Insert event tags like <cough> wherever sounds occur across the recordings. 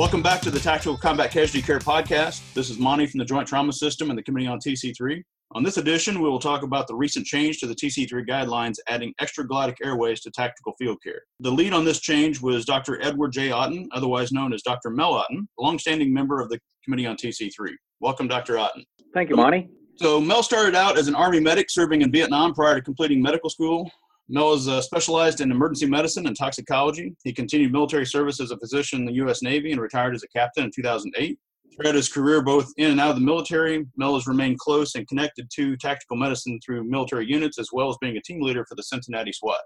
Welcome back to the Tactical Combat Casualty Care Podcast. This is Monty from the Joint Trauma System and the Committee on TC3. On this edition, we will talk about the recent change to the TC3 guidelines adding extraglottic airways to tactical field care. The lead on this change was Dr. Edward J. Otten, otherwise known as Dr. Mel Otten, a longstanding member of the Committee on TC3. Welcome, Dr. Otten. Thank you, Monty. So, Mel started out as an Army medic serving in Vietnam prior to completing medical school. Is uh, specialized in emergency medicine and toxicology. He continued military service as a physician in the U.S. Navy and retired as a captain in 2008. Throughout his career, both in and out of the military, Mel has remained close and connected to tactical medicine through military units as well as being a team leader for the Cincinnati SWAT.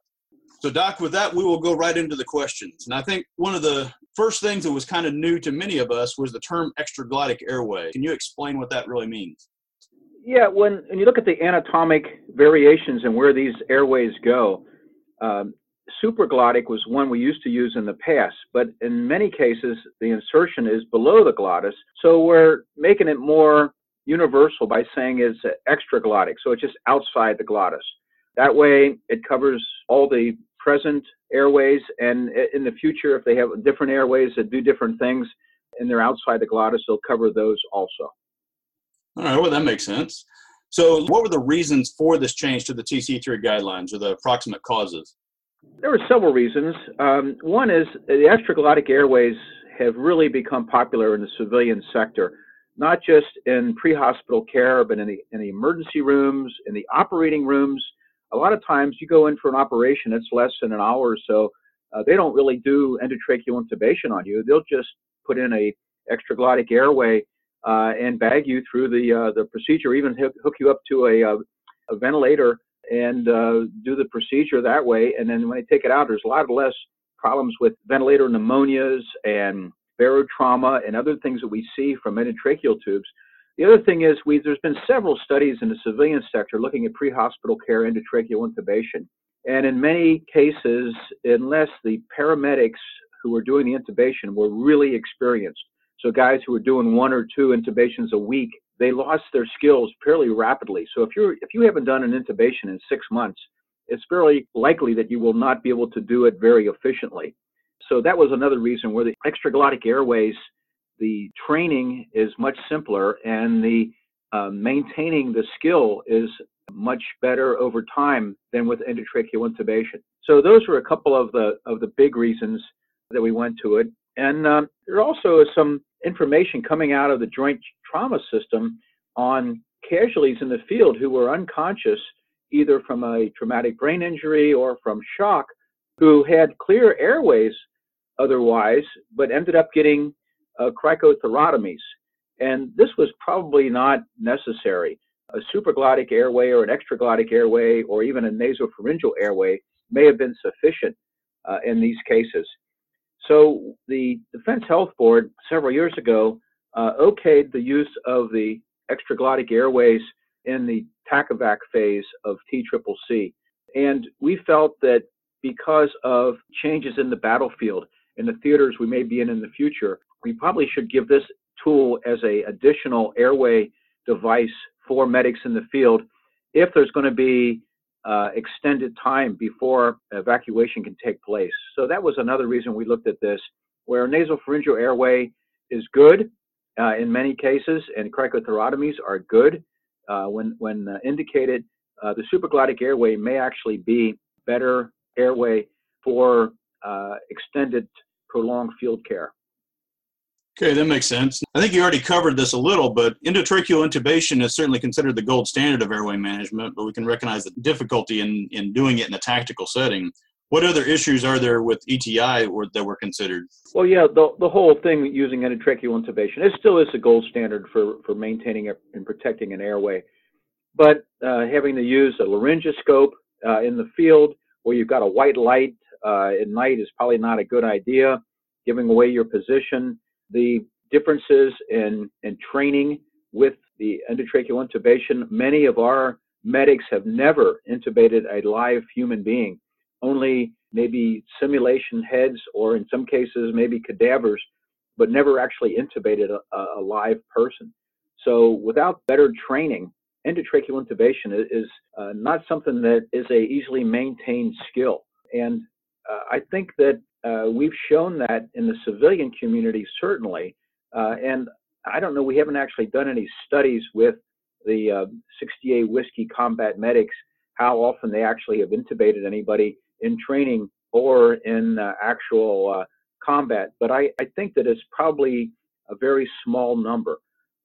So, Doc, with that, we will go right into the questions. And I think one of the first things that was kind of new to many of us was the term extraglottic airway. Can you explain what that really means? Yeah, when, when you look at the anatomic variations and where these airways go, um, supraglottic was one we used to use in the past, but in many cases the insertion is below the glottis, so we're making it more universal by saying it's extraglottic, so it's just outside the glottis. That way it covers all the present airways, and in the future, if they have different airways that do different things and they're outside the glottis, they'll cover those also. All right, well, that makes sense. So, what were the reasons for this change to the TC3 guidelines or the approximate causes? There were several reasons. Um, one is the extraglottic airways have really become popular in the civilian sector, not just in pre hospital care, but in the, in the emergency rooms, in the operating rooms. A lot of times you go in for an operation, it's less than an hour or so. Uh, they don't really do endotracheal intubation on you. They'll just put in a extraglottic airway and bag you through the uh, the procedure, even hook, hook you up to a, uh, a ventilator and do the procedure that way. And then when they take it out, there's a lot less problems with ventilator pneumonias and barotrauma and other things that we see from endotracheal tubes. The other thing is we, there's been several studies in the civilian sector looking at pre-hospital care endotracheal intubation. And in many cases, unless the paramedics who were doing the intubation were really experienced, so guys who were doing one or two intubations a week, they lost their skills fairly rapidly. So if you're if you haven't done an intubation in six months, it's fairly likely that you will not be able to do it very efficiently. So that was another reason where the extraglottic airways, the training is much simpler and the uh, maintaining the skill is much better over time than with endotracheal intubation. So those were a couple of the of the big reasons that we went to it. And um, there also is some information coming out of the joint trauma system on casualties in the field who were unconscious either from a traumatic brain injury or from shock who had clear airways otherwise but ended up getting uh, cricothyrotomies. And this was probably not necessary. A supraglottic airway or an extraglottic airway or even a nasopharyngeal airway may have been sufficient uh, in these cases so the Defense Health Board several years ago uh, okayed the use of the extraglottic airways in the TACEVAC phase of TCCC. And we felt that because of changes in the battlefield and the theaters we may be in in the future, we probably should give this tool as a additional airway device for medics in the field if there's going to be uh, extended time before evacuation can take place. So that was another reason we looked at this, where nasopharyngeal airway is good uh, in many cases, and cricothyrotomies are good uh, when when uh, indicated. Uh, the supraglottic airway may actually be better airway for uh, extended, prolonged field care. Okay, that makes sense. I think you already covered this a little, but endotracheal intubation is certainly considered the gold standard of airway management, but we can recognize the difficulty in, in doing it in a tactical setting. What other issues are there with ETI or, that were considered? Well, yeah, the, the whole thing using endotracheal intubation, it still is the gold standard for, for maintaining and protecting an airway. But uh, having to use a laryngoscope uh, in the field where you've got a white light uh, at night is probably not a good idea. Giving away your position, the differences in, in training with the endotracheal intubation. Many of our medics have never intubated a live human being, only maybe simulation heads or in some cases maybe cadavers, but never actually intubated a, a live person. So without better training, endotracheal intubation is uh, not something that is a easily maintained skill. And uh, I think that uh, we've shown that in the civilian community, certainly. Uh, and I don't know, we haven't actually done any studies with the uh, 68 Whiskey combat medics, how often they actually have intubated anybody in training or in uh, actual uh, combat. But I, I think that it's probably a very small number.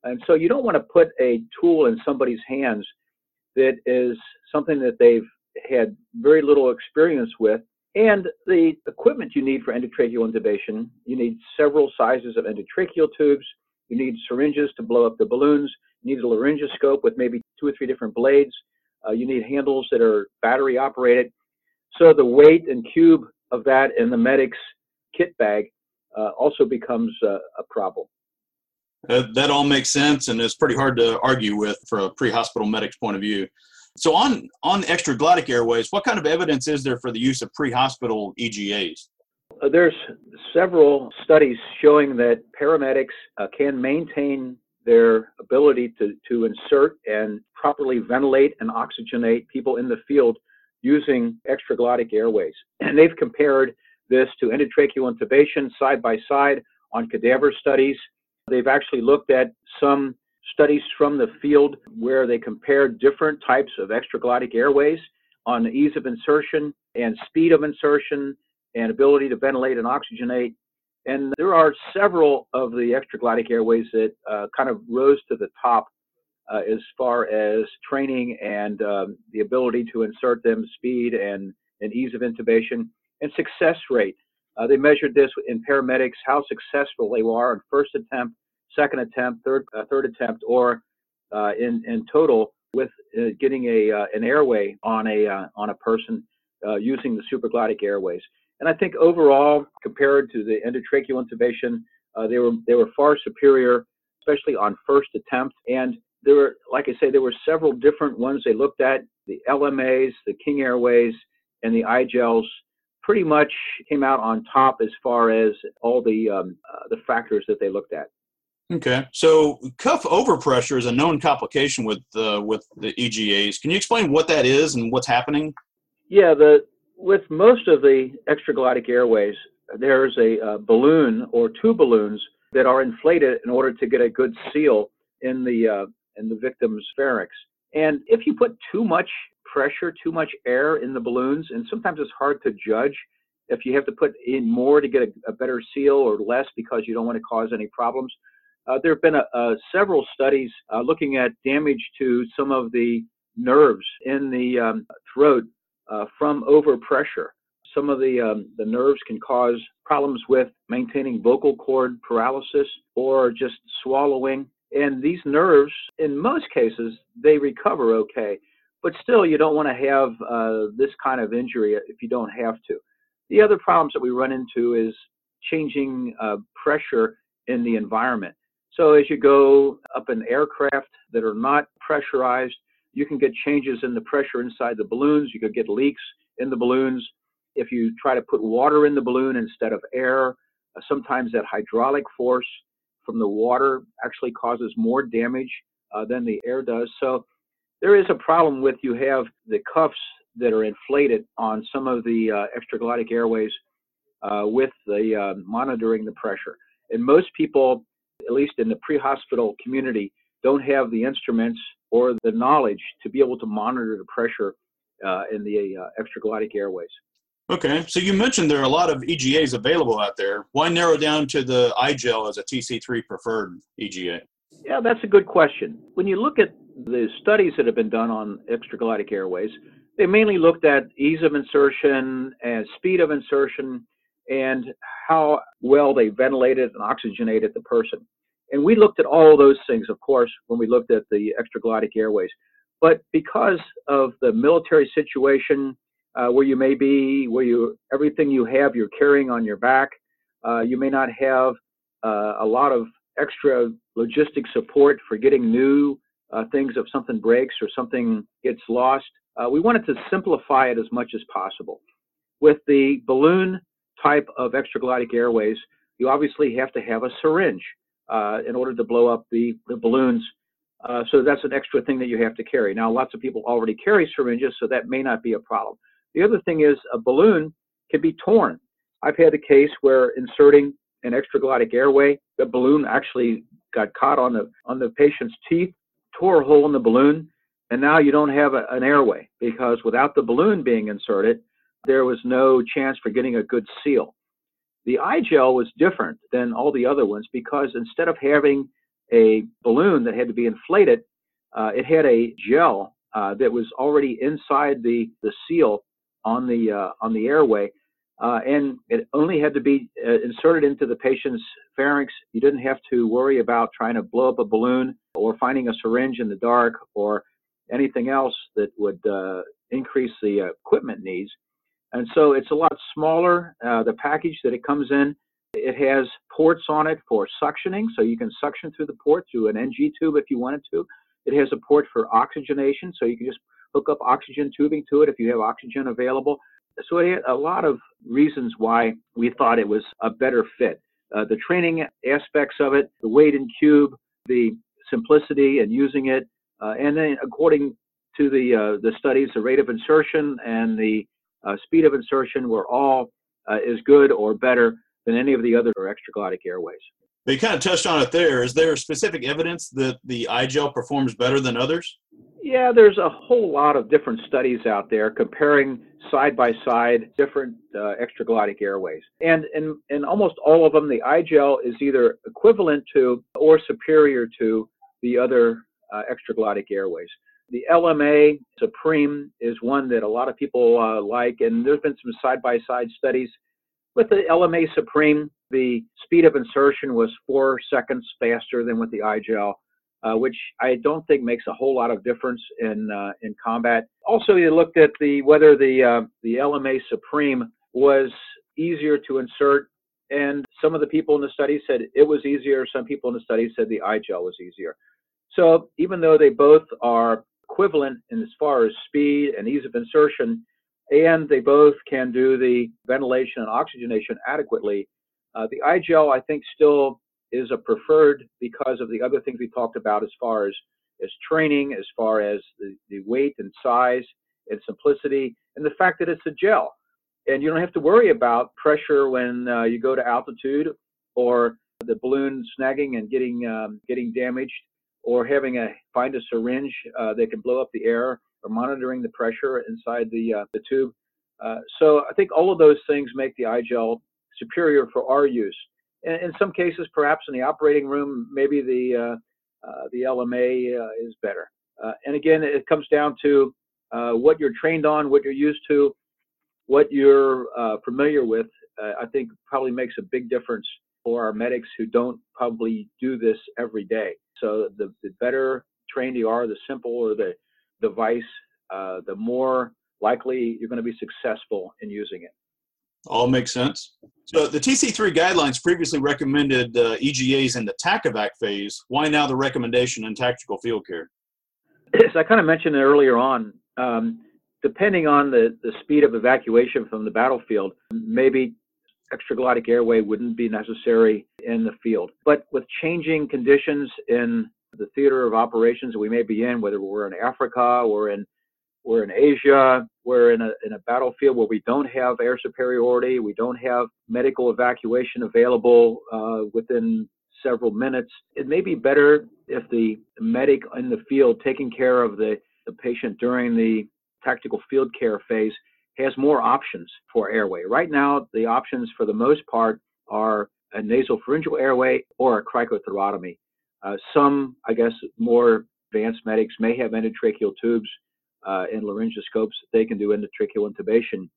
And so you don't want to put a tool in somebody's hands that is something that they've had very little experience with. And the equipment you need for endotracheal intubation, you need several sizes of endotracheal tubes, you need syringes to blow up the balloons, you need a laryngoscope with maybe two or three different blades, uh, you need handles that are battery operated. So the weight and cube of that in the medic's kit bag uh, also becomes uh, a problem. That all makes sense and it's pretty hard to argue with from a pre-hospital medic's point of view. So on on extraglottic airways, what kind of evidence is there for the use of pre-hospital EGAs? Uh, there's several studies showing that paramedics uh, can maintain their ability to, to insert and properly ventilate and oxygenate people in the field using extraglottic airways. <clears throat> And they've compared this to endotracheal intubation side by side on cadaver studies. They've actually looked at some studies from the field where they compared different types of extraglottic airways on the ease of insertion and speed of insertion and ability to ventilate and oxygenate. And there are several of the extraglottic airways that uh, kind of rose to the top uh, as far as training and um, the ability to insert them, speed and, and ease of intubation, and success rate. Uh, they measured this in paramedics, how successful they were on first attempt, second attempt, third, uh, third attempt, or uh, in, in total with uh, getting a, uh, an airway on a, on a person using the supraglottic airways. And I think overall, compared to the endotracheal intubation, they, were, they were far superior, especially on first attempt. And there were, like I say, there were several different ones they looked at. The LMAs, the King Airways, and the iGels pretty much came out on top as far as all the um, uh, the factors that they looked at. Okay, so cuff overpressure is a known complication with uh, with the EGAs. Can you explain what that is and what's happening? Yeah, the with most of the extraglottic airways, there's a uh, balloon or two balloons that are inflated in order to get a good seal in the uh, in the victim's pharynx. And if you put too much pressure, too much air in the balloons, and sometimes it's hard to judge if you have to put in more to get a, a better seal or less because you don't want to cause any problems. Uh, there have been a, a several studies uh, looking at damage to some of the nerves in the um, throat uh, from overpressure. Some of the, um, the nerves can cause problems with maintaining vocal cord paralysis or just swallowing. And these nerves, in most cases, they recover okay. But still, you don't want to have uh, this kind of injury if you don't have to. The other problems that we run into is changing uh, pressure in the environment. So as you go up in aircraft that are not pressurized, you can get changes in the pressure inside the balloons. You could get leaks in the balloons. If you try to put water in the balloon instead of air, uh, sometimes that hydraulic force from the water actually causes more damage uh, than the air does. So there is a problem with you have the cuffs that are inflated on some of the uh, extraglottic airways uh, with the uh, monitoring the pressure. And most people, at least in the pre-hospital community, don't have the instruments or the knowledge to be able to monitor the pressure uh, in the uh, extraglottic airways. Okay, so you mentioned there are a lot of EGAs available out there. Why narrow down to the iGel as a TC3 preferred EGA? Yeah, that's a good question. When you look at the studies that have been done on extraglottic airways, they mainly looked at ease of insertion and speed of insertion and how well they ventilated and oxygenated the person. And we looked at all those things, of course, when we looked at the extraglottic airways. But because of the military situation, uh, where you may be, where you everything you have you're carrying on your back, uh, you may not have uh, a lot of extra logistic support for getting new uh, things if something breaks or something gets lost. Uh, we wanted to simplify it as much as possible. With the balloon type of extraglottic airways, you obviously have to have a syringe uh, in order to blow up the, the balloons. Uh, so that's an extra thing that you have to carry. Now, lots of people already carry syringes, so that may not be a problem. The other thing is a balloon can be torn. I've had a case where inserting an extraglottic airway, the balloon actually got caught on the on the patient's teeth, tore a hole in the balloon, and now you don't have a, an airway because without the balloon being inserted, there was no chance for getting a good seal. The iGel was different than all the other ones because instead of having a balloon that had to be inflated, uh, it had a gel uh, that was already inside the, the seal on the uh, on the airway, uh, and it only had to be uh, inserted into the patient's pharynx. You didn't have to worry about trying to blow up a balloon or finding a syringe in the dark or anything else that would uh, increase the equipment needs. And so it's a lot smaller. the package that it comes in, it has ports on it for suctioning, so you can suction through the port through an NG tube if you wanted to. It has a port for oxygenation, so you can just hook up oxygen tubing to it if you have oxygen available. So it had a lot of reasons why we thought it was a better fit. Uh, the training aspects of it, the weight in cube, the simplicity and using it, uh, and then according to the uh, the studies, the rate of insertion and the uh, speed of insertion were all uh, as good or better than any of the other extraglottic airways. You kind of touched on it there. Is there specific evidence that the iGel performs better than others? Yeah, there's a whole lot of different studies out there comparing side by side different uh, extraglottic airways. And in, in almost all of them, the iGel is either equivalent to or superior to the other uh, extraglottic airways. The LMA Supreme is one that a lot of people uh, like, and there's been some side by side studies. With the LMA Supreme, the speed of insertion was four seconds faster than with the iGel uh, which I don't think makes a whole lot of difference in uh, in combat. Also, you looked at the whether the uh, the LMA Supreme was easier to insert, and some of the people in the study said it was easier. Some people in the study said the iGel was easier. So even though they both are equivalent in as far as speed and ease of insertion, and they both can do the ventilation and oxygenation adequately, uh, the iGel I think still is a preferred because of the other things we talked about as far as, as training, as far as the, the weight and size and simplicity, and the fact that it's a gel. And you don't have to worry about pressure when uh, you go to altitude or the balloon snagging and getting um, getting damaged, or having a find a syringe uh, that can blow up the air, or monitoring the pressure inside the uh, the tube. Uh, so I think all of those things make the iGel superior for our use in, in some cases, perhaps in the operating room, maybe the uh, uh, the LMA is better. and again, it comes down to what you're trained on, what you're used to, what you're familiar with. I think probably makes a big difference for our medics who don't probably do this every day. So the, the better trained you are, the simpler the device, uh, the more likely you're going to be successful in using it. All makes sense. So the TC3 guidelines previously recommended uh, EGAs in the TACEVAC phase. Why now the recommendation in tactical field care? As I kind of mentioned it earlier on, um, depending on the, the speed of evacuation from the battlefield, maybe extraglottic airway wouldn't be necessary in the field. But with changing conditions in the theater of operations that we may be in, whether we're in Africa or in we're in Asia. We're in a, in a battlefield where we don't have air superiority. We don't have medical evacuation available uh, within several minutes. It may be better if the medic in the field taking care of the, the patient during the tactical field care phase has more options for airway. Right now, the options for the most part are a nasopharyngeal airway or a cricothyrotomy. Uh, some, I guess, more advanced medics may have endotracheal tubes uh, and laryngoscopes, they can do endotracheal intubation.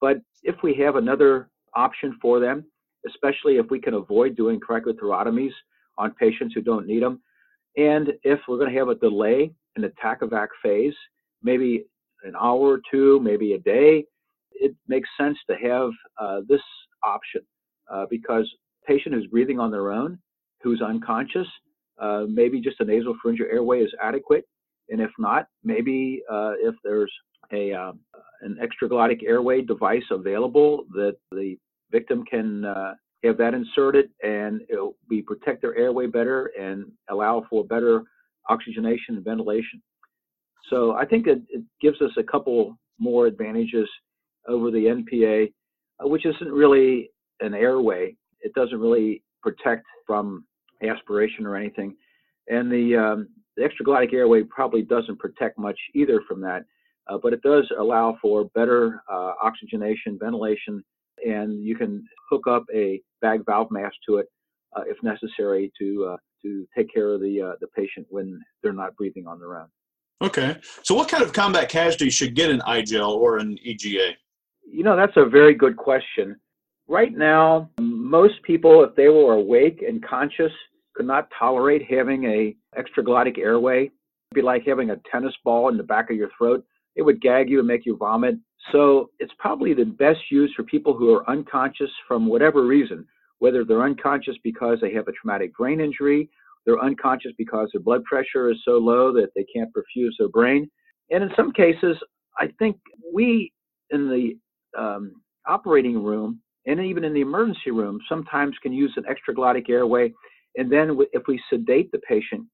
But if we have another option for them, especially if we can avoid doing cricothyrotomies on patients who don't need them, and if we're going to have a delay in the TACEVAC phase, maybe an hour or two, maybe a day, it makes sense to have uh, this option uh, because patient who's breathing on their own, who's unconscious, uh, maybe just a nasal nasopharyngeal airway is adequate and if not, maybe uh, if there's a um, an extraglottic airway device available that the victim can uh, have that inserted and it'll be protect their airway better and allow for better oxygenation and ventilation. So I think it, it gives us a couple more advantages over the NPA. uh, which isn't really an airway. It doesn't really protect from aspiration or anything. And the, um, the extraglottic airway probably doesn't protect much either from that, uh, but it does allow for better uh, oxygenation, ventilation, and you can hook up a bag valve mask to it uh, if necessary to uh, to take care of the uh, the patient when they're not breathing on their own. Okay, so what kind of combat casualty should get an iGel or an EGA? You know, that's a very good question. Right now, most people, if they were awake and conscious, could not tolerate having a extraglottic airway. It'd be like having a tennis ball in the back of your throat. It would gag you and make you vomit. So it's probably the best use for people who are unconscious from whatever reason, whether they're unconscious because they have a traumatic brain injury, they're unconscious because their blood pressure is so low that they can't perfuse their brain. And in some cases, I think we in the um, operating room and even in the emergency room sometimes can use an extraglottic airway and then if we sedate the patient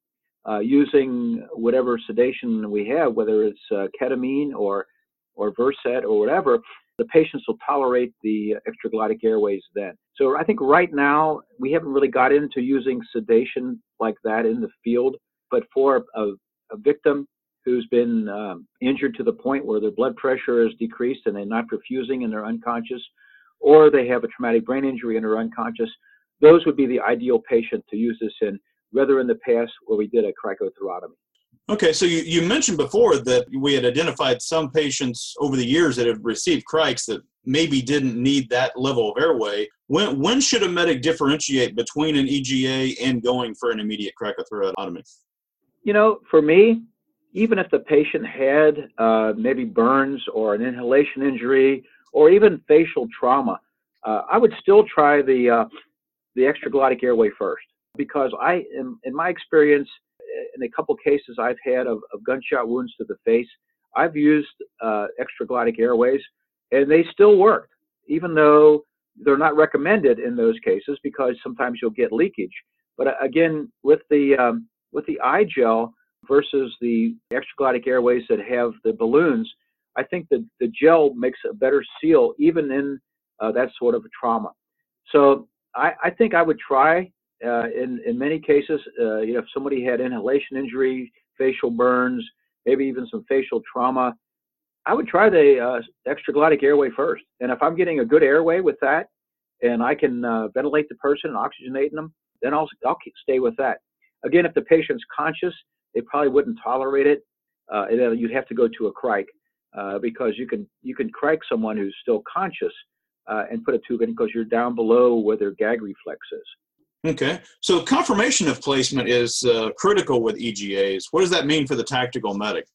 uh, using whatever sedation we have, whether it's uh, ketamine or or Versed or whatever, the patients will tolerate the extraglottic airways then. So I think right now we haven't really got into using sedation like that in the field, but for a, a victim who's been um, injured to the point where their blood pressure is decreased and they're not perfusing and they're unconscious, or they have a traumatic brain injury and are unconscious, those would be the ideal patient to use this in, rather in the past where we did a cricothyrotomy. Okay, so you, you mentioned before that we had identified some patients over the years that have received crics that maybe didn't need that level of airway. When when should a medic differentiate between an EGA and going for an immediate cricothyrotomy? You know, for me, even if the patient had uh, maybe burns or an inhalation injury or even facial trauma, uh, I would still try the uh, the extraglottic airway first because I, in, in my experience, in a couple cases I've had of, of gunshot wounds to the face, I've used uh, extraglottic airways and they still worked, even though they're not recommended in those cases because sometimes you'll get leakage. But uh, again, with the um, with the iGel versus the extraglottic airways that have the balloons, I think that the gel makes a better seal even in uh, that sort of trauma. So I, I think I would try uh, in in many cases. Uh, you know, if somebody had inhalation injury, facial burns, maybe even some facial trauma, I would try the uh, extraglottic airway first. And if I'm getting a good airway with that, and I can uh, ventilate the person and oxygenate them, then I'll I'll stay with that. Again, if the patient's conscious, they probably wouldn't tolerate it. Uh, and then you'd have to go to a cric uh, because you can you can cric someone who's still conscious and put a tube in because you're down below where their gag reflex is. Okay, so confirmation of placement is uh, critical with EGAs. What does that mean for the tactical medic?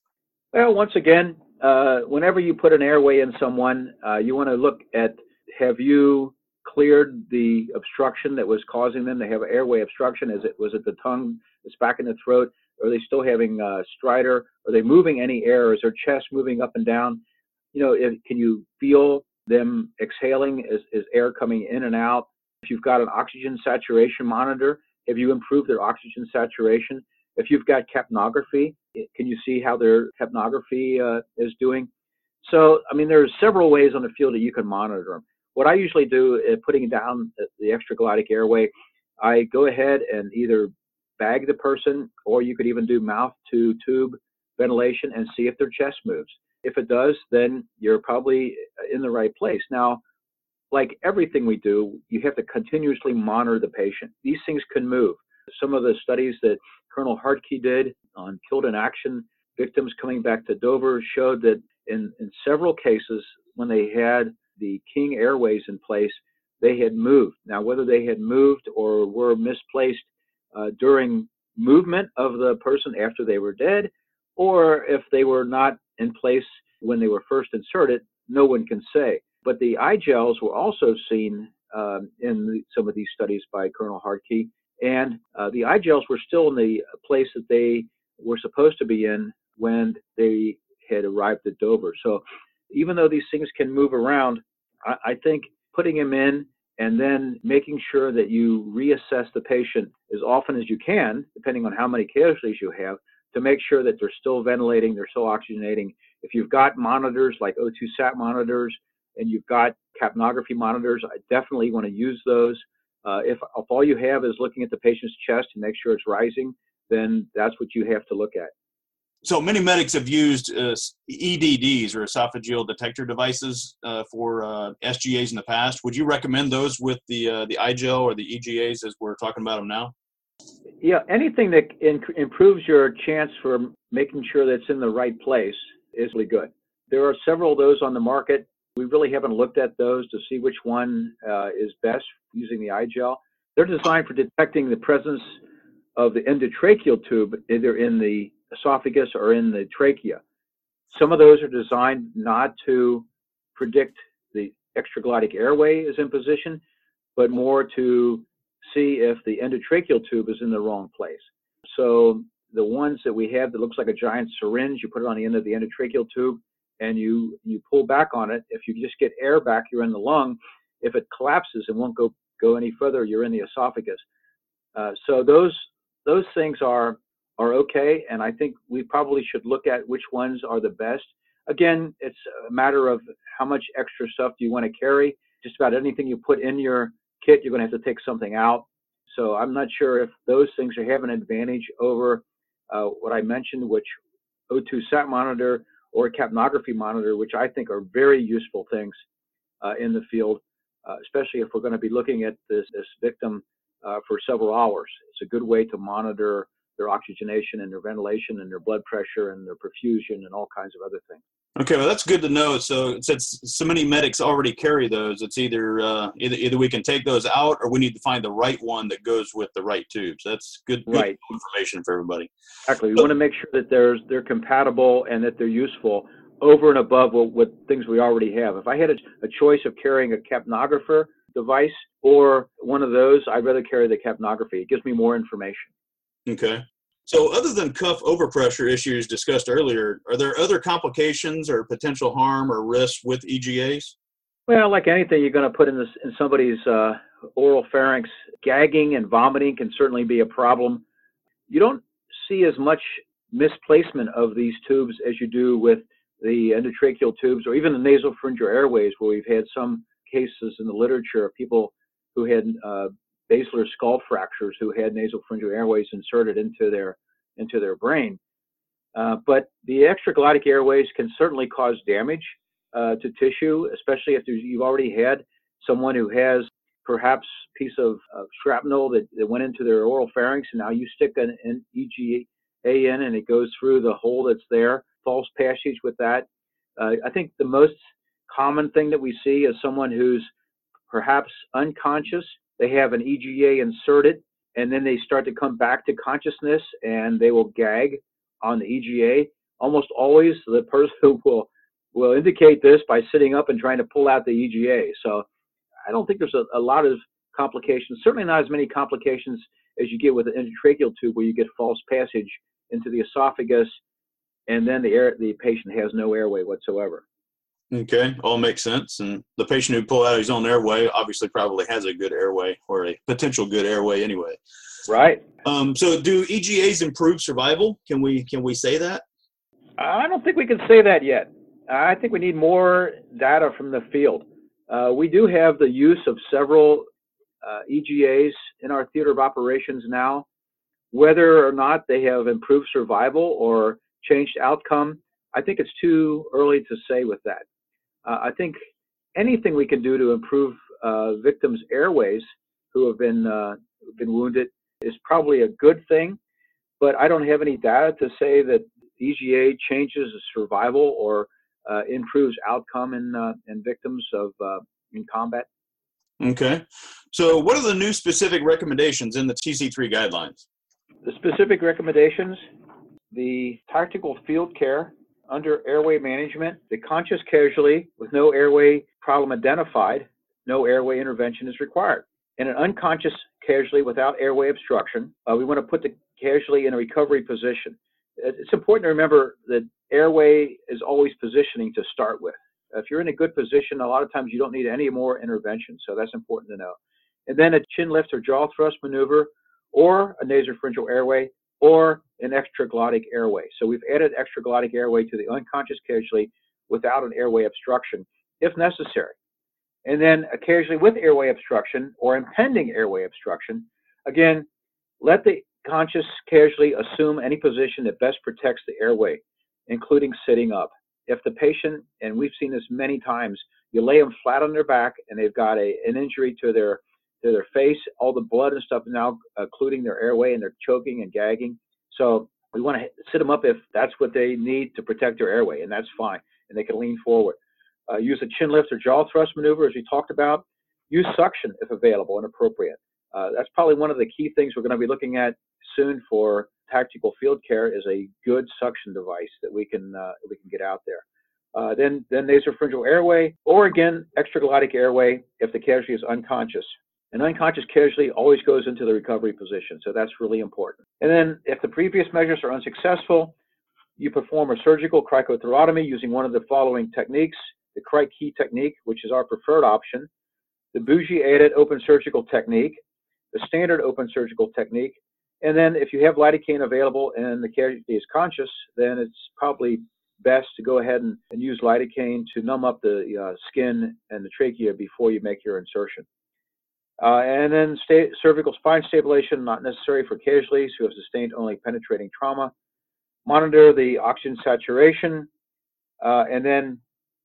Well, once again, uh, whenever you put an airway in someone, uh, you want to look at have you cleared the obstruction that was causing them to have airway obstruction? Is it was it the tongue that's back in the throat? Are they still having uh, stridor? Are they moving any air? Is their chest moving up and down? You know, if, can you feel them exhaling is, is air coming in and out. If you've got an oxygen saturation monitor, have you improved their oxygen saturation? If you've got capnography, eh, can you see how their capnography uh, is doing? So, I mean, there's several ways on the field that you can monitor them. What I usually do is putting down the extraglottic airway, I go ahead and either bag the person, or you could even do mouth to tube ventilation and see if their chest moves. If it does, then you're probably eh, in the right place. Now, like everything we do, you have to continuously monitor the patient. These things can move. Some of the studies that Colonel Hartke did on killed in action victims coming back to Dover showed that in, in several cases, when they had the King Airways in place, they had moved. Now, whether they had moved or were misplaced uh, during movement of the person after they were dead, or if they were not in place when they were first inserted, no one can say. But the iGels were also seen um, in the, some of these studies by Colonel Hartke, and uh, the iGels were still in the place that they were supposed to be in when they had arrived at Dover. So even though these things can move around, I, I think putting them in and then making sure that you reassess the patient as often as you can, depending on how many casualties you have, to make sure that they're still ventilating, they're still oxygenating. If you've got monitors like O2 sat monitors and you've got capnography monitors. I definitely want to use those. Uh, if, if all you have is looking at the patient's chest to make sure it's rising, then that's what you have to look at. So many medics have used uh, EDDs or esophageal detector devices uh, for uh, SGAs in the past. Would you recommend those with the uh, the iGel or the EGAs as we're talking about them now? Yeah, anything that in- improves your chance for making sure that it's in the right place is really good. There are several of those on the market. We really haven't looked at those to see which one uh, is best using the iGel. They're designed for detecting the presence of the endotracheal tube either in the esophagus or in the trachea. Some of those are designed not to predict the extraglottic airway is in position, but more to see if the endotracheal tube is in the wrong place. So the ones that we have that looks like a giant syringe, you put it on the end of the endotracheal tube and you you pull back on it. If you just get air back, you're in the lung. If it collapses and won't go go any further, you're in the esophagus. Uh, so those those things are are okay, and I think we probably should look at which ones are the best. Again, it's a matter of how much extra stuff do you want to carry. Just about anything you put in your kit, you're going to have to take something out. So I'm not sure if those things are have an advantage over uh, what I mentioned, which O2 sat monitor or a capnography monitor, which I think are very useful things uh, in the field, uh, especially if we're going to be looking at this, this victim uh, for several hours. It's a good way to monitor their oxygenation and their ventilation and their blood pressure and their perfusion and all kinds of other things. Okay, well that's good to know. So since so many medics already carry those, it's either uh, either either we can take those out or we need to find the right one that goes with the right tubes. That's good, good right. information for everybody. Exactly. We but, want to make sure that there's they're compatible and that they're useful over and above what, what things we already have. If I had a, a choice of carrying a capnographer device or one of those, I'd rather carry the capnography. It gives me more information. Okay. So, other than cuff overpressure issues discussed earlier, are there other complications or potential harm or risks with EGAs? Well, like anything you're going to put in this in somebody's uh, oral pharynx, gagging and vomiting can certainly be a problem. You don't see as much misplacement of these tubes as you do with the endotracheal tubes or even the nasopharyngeal airways, where we've had some cases in the literature of people who had uh, basilar skull fractures who had nasopharyngeal airways inserted into their into their brain. Uh, but the extraglottic airways can certainly cause damage uh, to tissue, especially if you've already had someone who has perhaps a piece of, of shrapnel that, that, went into their oral pharynx, and now you stick an, an EGA in and it goes through the hole that's there, false passage with that. Uh, I think the most common thing that we see is someone who's perhaps unconscious they have an EGA inserted, and then they start to come back to consciousness and they will gag on the EGA. Almost always, the person <laughs> will will indicate this by sitting up and trying to pull out the EGA. So I don't think there's a, a lot of complications. Certainly not as many complications as you get with an endotracheal tube, where you get false passage into the esophagus, and then the air the patient has no airway whatsoever. Okay, all makes sense. And the patient who pulled out his own airway obviously probably has a good airway or a potential good airway anyway. Right. Um, so, do EGAs improve survival? Can we can we say that? I don't think we can say that yet. I think we need more data from the field. Uh, we do have the use of several uh, EGAs in our theater of operations now. Whether or not they have improved survival or changed outcome, I think it's too early to say with that. Uh, I think anything we can do to improve uh, victims' airways who have been uh, been wounded is probably a good thing, but I don't have any data to say that EGA changes survival or uh, improves outcome in uh, in victims of uh, in combat. Okay, so what are the new specific recommendations in the TC3 guidelines? The specific recommendations, the tactical field care under airway management, the conscious casualty with no airway problem identified, no airway intervention is required. In an unconscious casualty without airway obstruction, uh, we want to put the casualty in a recovery position. It's important to remember that airway is always positioning to start with. If you're in a good position, a lot of times you don't need any more intervention, so that's important to know. And then a chin lift or jaw thrust maneuver or a nasopharyngeal airway or an extraglottic airway. So we've added extraglottic airway to the unconscious casualty without an airway obstruction if necessary. And then occasionally with airway obstruction or impending airway obstruction, again, let the conscious casualty assume any position that best protects the airway, including sitting up. If the patient, and we've seen this many times, you lay them flat on their back and they've got a, an injury to their to their face, all the blood and stuff now occluding their airway and they're choking and gagging. So we want to sit them up if that's what they need to protect their airway, and that's fine. And they can lean forward. Uh, use a chin lift or jaw thrust maneuver, as we talked about. Use suction if available and appropriate. Uh, that's probably one of the key things we're going to be looking at soon for tactical field care is a good suction device that we can uh, we can get out there. Uh, then then nasopharyngeal airway, or again extraglottic airway if the casualty is unconscious. An unconscious casualty always goes into the recovery position, so that's really important. And then if the previous measures are unsuccessful, you perform a surgical cricothyrotomy using one of the following techniques the CricKey technique, which is our preferred option, the bougie aided open surgical technique, the standard open surgical technique, and then if you have lidocaine available and the casualty is conscious, then it's probably best to go ahead and, and use lidocaine to numb up the uh, skin and the trachea before you make your insertion. Uh, and then cervical spine stabilization, not necessary for casualties who have sustained only penetrating trauma. Monitor the oxygen saturation, uh, and then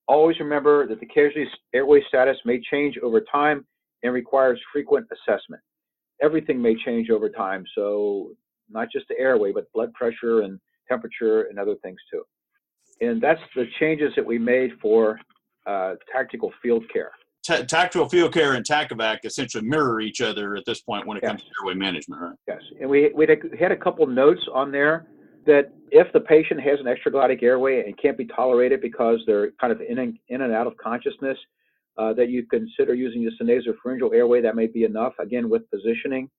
Always remember that the casualty's airway status may change over time and requires frequent assessment. Everything may change over time, so not just the airway, but blood pressure and temperature and other things too. And that's the changes that we made for uh, tactical field care. T- tactical field care and TACEVAC essentially mirror each other at this point when it yes. comes to airway management, right? Yes, and we we had a couple notes on there that if the patient has an extraglottic airway and can't be tolerated because they're kind of in and, in and out of consciousness, uh, that you consider using just a nasopharyngeal airway. That may be enough, again, with positioning.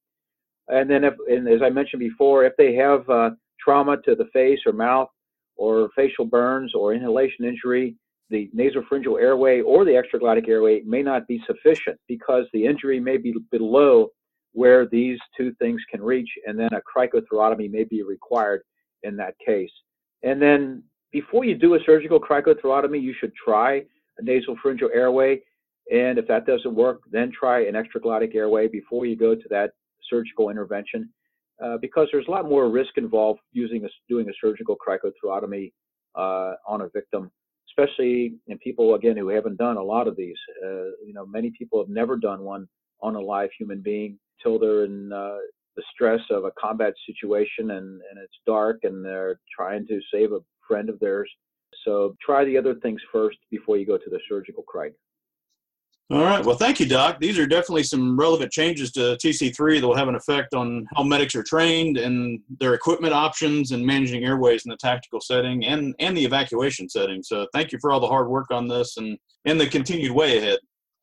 And then, if, and as I mentioned before, if they have uh, trauma to the face or mouth or facial burns or inhalation injury, the nasopharyngeal airway or the extraglottic airway may not be sufficient because the injury may be below where these two things can reach, and then a cricothyrotomy may be required in that case. And then before you do a surgical cricothyrotomy, you should try a nasal pharyngeal airway. And if that doesn't work, then try an extraglottic airway before you go to that surgical intervention. Uh, because there's a lot more risk involved using a, doing a surgical cricothyrotomy uh, on a victim, especially in people again who haven't done a lot of these. Uh, you know, many people have never done one on a live human being till they're in uh, the stress of a combat situation and, and it's dark and they're trying to save a friend of theirs. So try the other things first before you go to the surgical cric. All right. Well, thank you, Doc. These are definitely some relevant changes to TC3 that will have an effect on how medics are trained and their equipment options and managing airways in the tactical setting and, and the evacuation setting. So thank you for all the hard work on this and, and the continued way ahead.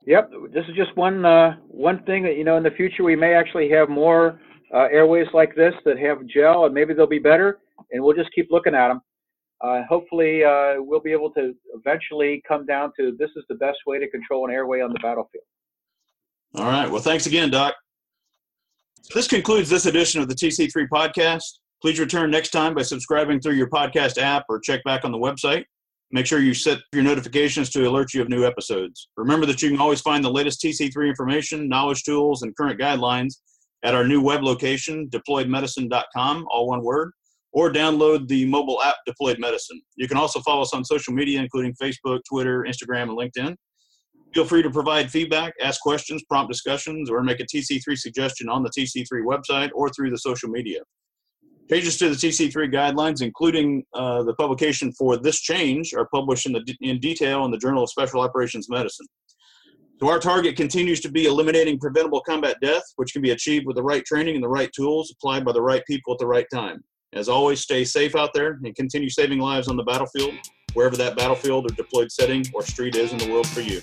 Yep. This is just one, uh, one thing that, you know, in the future we may actually have more uh, airways like this that have gel, and maybe they'll be better, and we'll just keep looking at them. Uh, hopefully, uh, we'll be able to eventually come down to this is the best way to control an airway on the battlefield. All right. Well, thanks again, Doc. This concludes this edition of the TC3 podcast. Please return next time by subscribing through your podcast app or check back on the website. Make sure you set your notifications to alert you of new episodes. Remember that you can always find the latest TC3 information, knowledge tools, and current guidelines at our new web location, deployedmedicine.com, all one word, or download the mobile app Deployed Medicine. You can also follow us on social media, including Facebook, Twitter, Instagram, and LinkedIn. Feel free to provide feedback, ask questions, prompt discussions, or make a TC3 suggestion on the TC3 website or through the social media. Pages to the TC3 guidelines, including uh, the publication for this change, are published in, the, in detail in the Journal of Special Operations Medicine. So our target continues to be eliminating preventable combat death, which can be achieved with the right training and the right tools applied by the right people at the right time. As always, stay safe out there and continue saving lives on the battlefield, wherever that battlefield or deployed setting or street is in the world for you.